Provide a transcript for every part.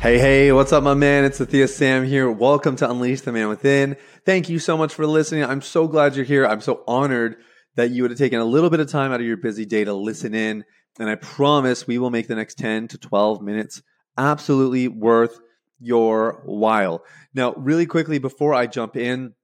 Hey, hey, what's up, my man? It's Sathiya Sam here. Welcome to Unleash the Man Within. Thank you so much for listening. I'm so glad you're here. I'm so honored that you would have taken a little bit of time out of your busy day to listen in. And I promise we will make the next 10 to 12 minutes absolutely worth your while. Now, really quickly, before I jump in,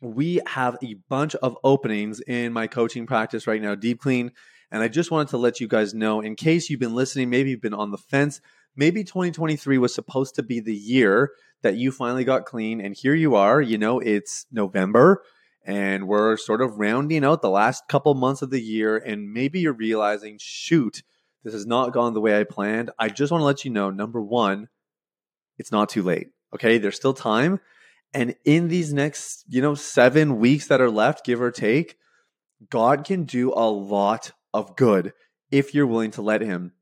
we have a bunch of openings in my coaching practice right now, Deep Clean. And I just wanted to let you guys know in case you've been listening, maybe you've been on the fence maybe 2023 was supposed to be the year that you finally got clean. And here you are, you know, it's November and we're sort of rounding out the last couple months of the year. And maybe you're realizing, shoot, this has not gone the way I planned. I just want to let you know number one, it's not too late. Okay. There's still time. And in these next, you know, seven weeks that are left, give or take, God can do a lot of good if you're willing to let Him.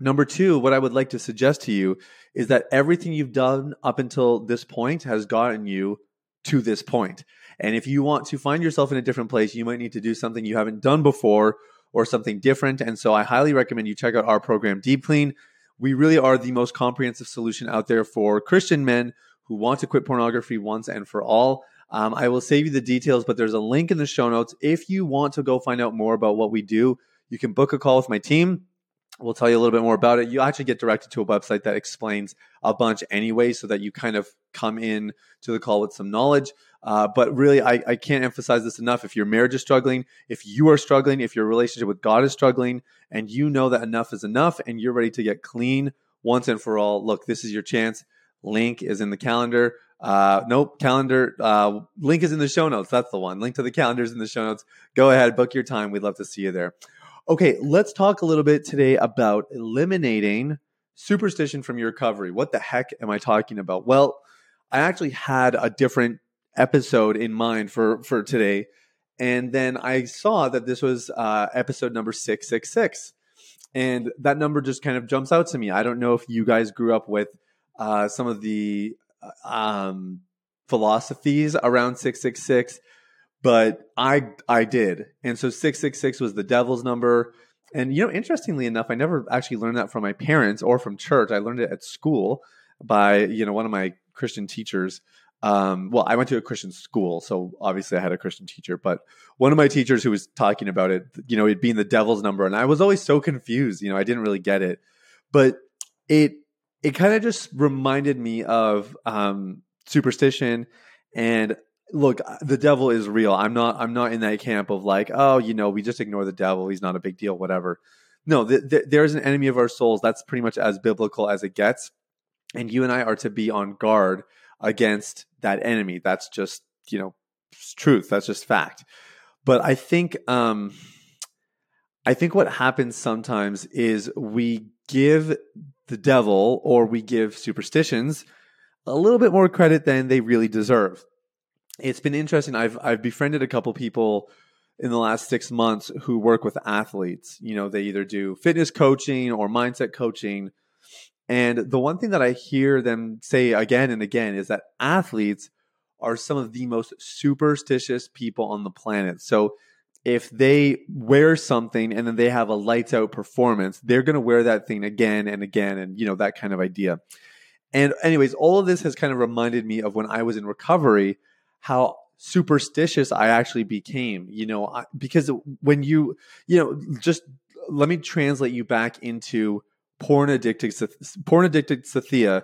Number two, what I would like to suggest to you is that everything you've done up until this point has gotten you to this point. And if you want to find yourself in a different place, you might need to do something you haven't done before or something different. And so I highly recommend you check out our program, Deep Clean. We really are the most comprehensive solution out there for Christian men who want to quit pornography once and for all. Um, I will save you the details, but there's a link in the show notes. If you want to go find out more about what we do, you can book a call with my team we'll tell you a little bit more about it. You actually get directed to a website that explains a bunch anyway, so that you kind of come in to the call with some knowledge. Uh, but really, I, I can't emphasize this enough. If your marriage is struggling, if you are struggling, if your relationship with God is struggling, and you know that enough is enough and you're ready to get clean once and for all, look, this is your chance. Link is in the calendar. Uh, nope, calendar. Uh, link is in the show notes. That's the one. Link to the calendar is in the show notes. Go ahead, book your time. We'd love to see you there. Okay, let's talk a little bit today about eliminating superstition from your recovery. What the heck am I talking about? Well, I actually had a different episode in mind for for today, and then I saw that this was uh, episode number six six six, and that number just kind of jumps out to me. I don't know if you guys grew up with uh, some of the uh, um, philosophies around six six six but I I did. And so 666 was the devil's number. And you know, interestingly enough, I never actually learned that from my parents or from church. I learned it at school by, you know, one of my Christian teachers. Um, well, I went to a Christian school, so obviously I had a Christian teacher, but one of my teachers who was talking about it, you know, it being the devil's number, and I was always so confused, you know, I didn't really get it. But it it kind of just reminded me of um, superstition and look the devil is real. I'm not i'm not in that camp of like oh you know we just ignore the devil. He's not a big deal whatever. No th- th- there's an enemy of our souls. That's pretty much as biblical as it gets. And you and i are to be on guard against that enemy. That's just you know truth. That's just fact. But i think um i think what happens sometimes is we give the devil or we give superstitions a little bit more credit than they really deserve it's been interesting. I've I've befriended a couple people in the last six months who work with athletes. You know, they either do fitness coaching or mindset coaching. And the one thing that I hear them say again and again is that athletes are some of the most superstitious people on the planet. So if they wear something and then they have a lights out performance, they're going to wear that thing again and again and you know that kind of idea. And anyways, all of this has kind of reminded me of when I was in recovery how superstitious I actually became, you know, I, because when you, you know, just let me translate you back into porn addicted, porn addicted Sathiya,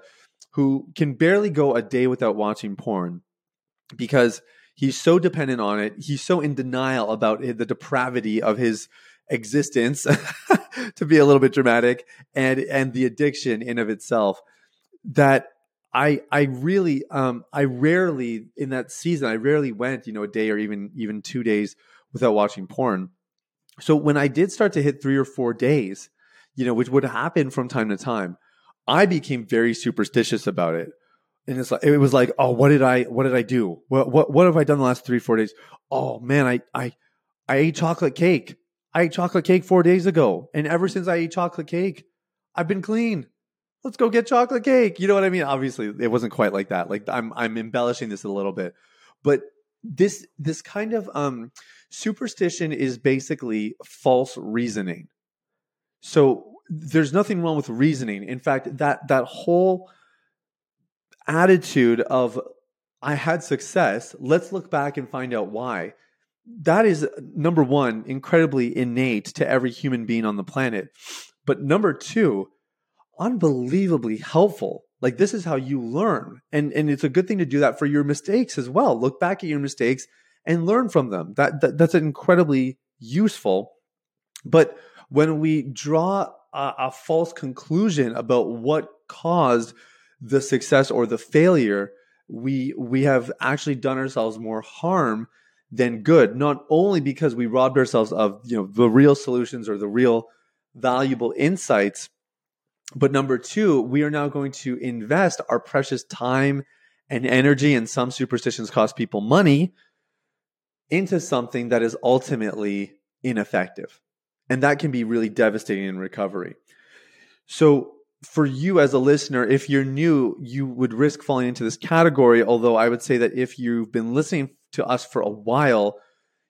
who can barely go a day without watching porn because he's so dependent on it. He's so in denial about the depravity of his existence, to be a little bit dramatic, and and the addiction in of itself that I I really um I rarely in that season I rarely went you know a day or even even two days without watching porn. So when I did start to hit three or four days, you know, which would happen from time to time, I became very superstitious about it. And it's like it was like, oh, what did I what did I do? What what what have I done the last three, four days? Oh man, I I I ate chocolate cake. I ate chocolate cake four days ago. And ever since I ate chocolate cake, I've been clean. Let's go get chocolate cake. You know what I mean? Obviously, it wasn't quite like that. Like I'm I'm embellishing this a little bit. But this this kind of um superstition is basically false reasoning. So there's nothing wrong with reasoning. In fact, that that whole attitude of I had success, let's look back and find out why. That is number 1 incredibly innate to every human being on the planet. But number 2, unbelievably helpful. Like this is how you learn. And and it's a good thing to do that for your mistakes as well. Look back at your mistakes and learn from them. That, that that's incredibly useful. But when we draw a, a false conclusion about what caused the success or the failure, we we have actually done ourselves more harm than good. Not only because we robbed ourselves of you know the real solutions or the real valuable insights, but number two, we are now going to invest our precious time and energy, and some superstitions cost people money, into something that is ultimately ineffective. And that can be really devastating in recovery. So, for you as a listener, if you're new, you would risk falling into this category. Although I would say that if you've been listening to us for a while,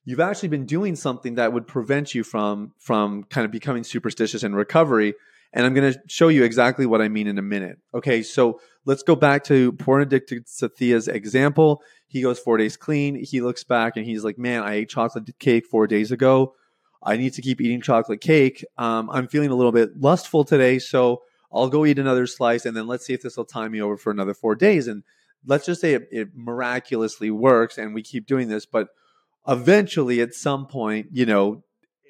you've actually been doing something that would prevent you from from kind of becoming superstitious in recovery. And I'm going to show you exactly what I mean in a minute. Okay, so let's go back to porn addicted Sathiya's example. He goes four days clean. He looks back and he's like, "Man, I ate chocolate cake four days ago. I need to keep eating chocolate cake. Um, I'm feeling a little bit lustful today, so I'll go eat another slice, and then let's see if this will tie me over for another four days. And let's just say it, it miraculously works, and we keep doing this, but eventually, at some point, you know,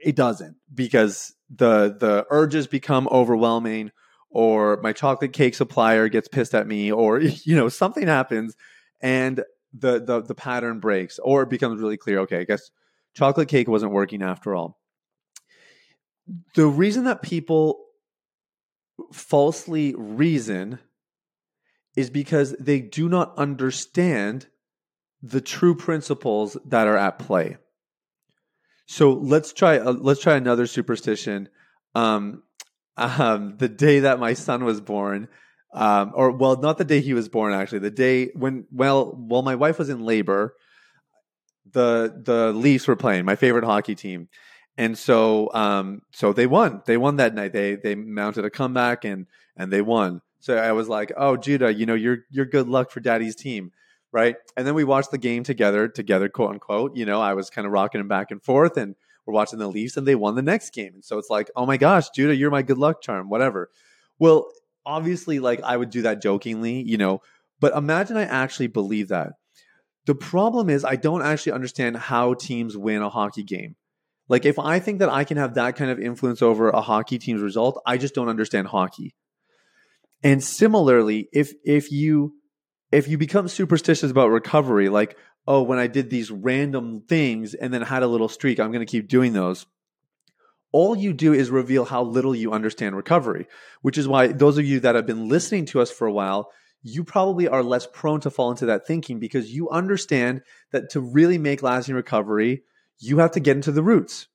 it doesn't because the the urges become overwhelming or my chocolate cake supplier gets pissed at me or you know something happens and the the the pattern breaks or it becomes really clear okay i guess chocolate cake wasn't working after all the reason that people falsely reason is because they do not understand the true principles that are at play. So let's try uh, let's try another superstition. Um, um, the day that my son was born, um, or well, not the day he was born actually. The day when well, while my wife was in labor, the the Leafs were playing my favorite hockey team, and so um, so they won. They won that night. They they mounted a comeback and and they won. So I was like, oh Judah, you know you're you're good luck for Daddy's team, right? And then we watched the game together, together, quote unquote. You know, I was kind of rocking him back and forth, and we're watching the Leafs, and they won the next game. And so it's like, oh my gosh, Judah, you're my good luck charm, whatever. Well, obviously, like I would do that jokingly, you know, but imagine I actually believe that. The problem is I don't actually understand how teams win a hockey game. Like if I think that I can have that kind of influence over a hockey team's result, I just don't understand hockey. And similarly, if if you if you become superstitious about recovery, like, oh, when I did these random things and then had a little streak, I'm going to keep doing those. All you do is reveal how little you understand recovery, which is why those of you that have been listening to us for a while, you probably are less prone to fall into that thinking because you understand that to really make lasting recovery, you have to get into the roots.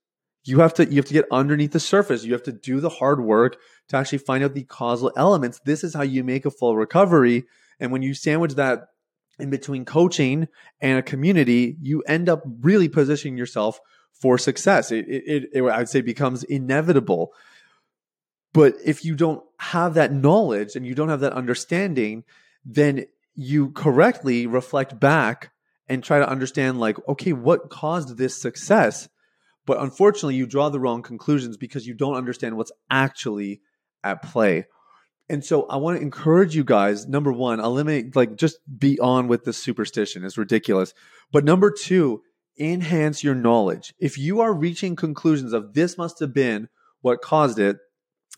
You have to you have to get underneath the surface. You have to do the hard work to actually find out the causal elements. This is how you make a full recovery. And when you sandwich that in between coaching and a community, you end up really positioning yourself for success. It, it, it, I'd say becomes inevitable. But if you don't have that knowledge and you don't have that understanding, then you correctly reflect back and try to understand like okay what caused this success but unfortunately you draw the wrong conclusions because you don't understand what's actually at play and so i want to encourage you guys number one eliminate like just be on with the superstition it's ridiculous but number two enhance your knowledge if you are reaching conclusions of this must have been what caused it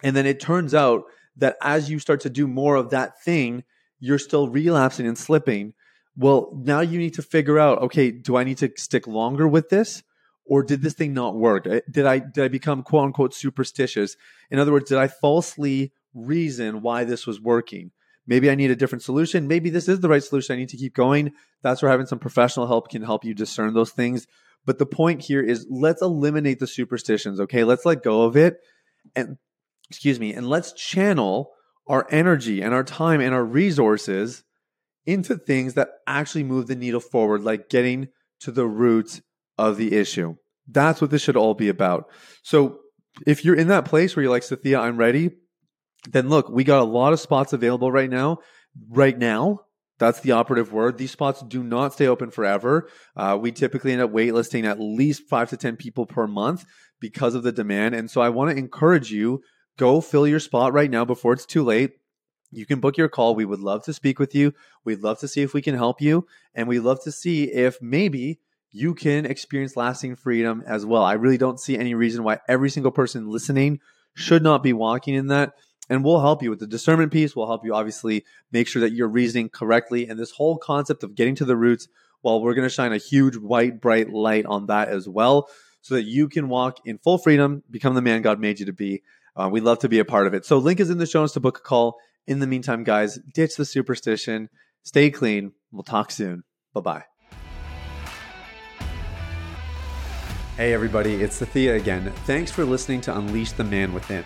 and then it turns out that as you start to do more of that thing you're still relapsing and slipping well, now you need to figure out, okay, do I need to stick longer with this? Or did this thing not work? Uh, did I did I become quote unquote superstitious? In other words, did I falsely reason why this was working. Maybe I need a different solution. Maybe this is the right solution. I need to keep going. That's where having some professional help can help you discern those things. But the point here is let's eliminate the superstitions, okay? Let's let go of it and excuse me, and let's channel our energy and our time and our resources into things that actually move the needle forward, like getting to the roots of the issue. That's what this should all be about. So if you're in that place where you're like, Sathiya, I'm ready, then look, we got a lot of spots available right now. Right now, that's the operative word. These spots do not stay open forever. Uh, we typically end up waitlisting at least five to 10 people per month because of the demand. And so I want to encourage you go fill your spot right now before it's too late. You can book your call. We would love to speak with you. We'd love to see if we can help you. And we'd love to see if maybe you can experience lasting freedom as well. I really don't see any reason why every single person listening should not be walking in that. And we'll help you with the discernment piece. We'll help you obviously make sure that you're reasoning correctly. And this whole concept of getting to the roots, well, we're going to shine a huge white, bright light on that as well so that you can walk in full freedom, become the man God made you to be. Uh, we'd love to be a part of it. So, link is in the show notes to book a call. In the meantime, guys, ditch the superstition, stay clean. We'll talk soon. Bye bye. Hey, everybody, it's Sathiya again. Thanks for listening to Unleash the Man Within.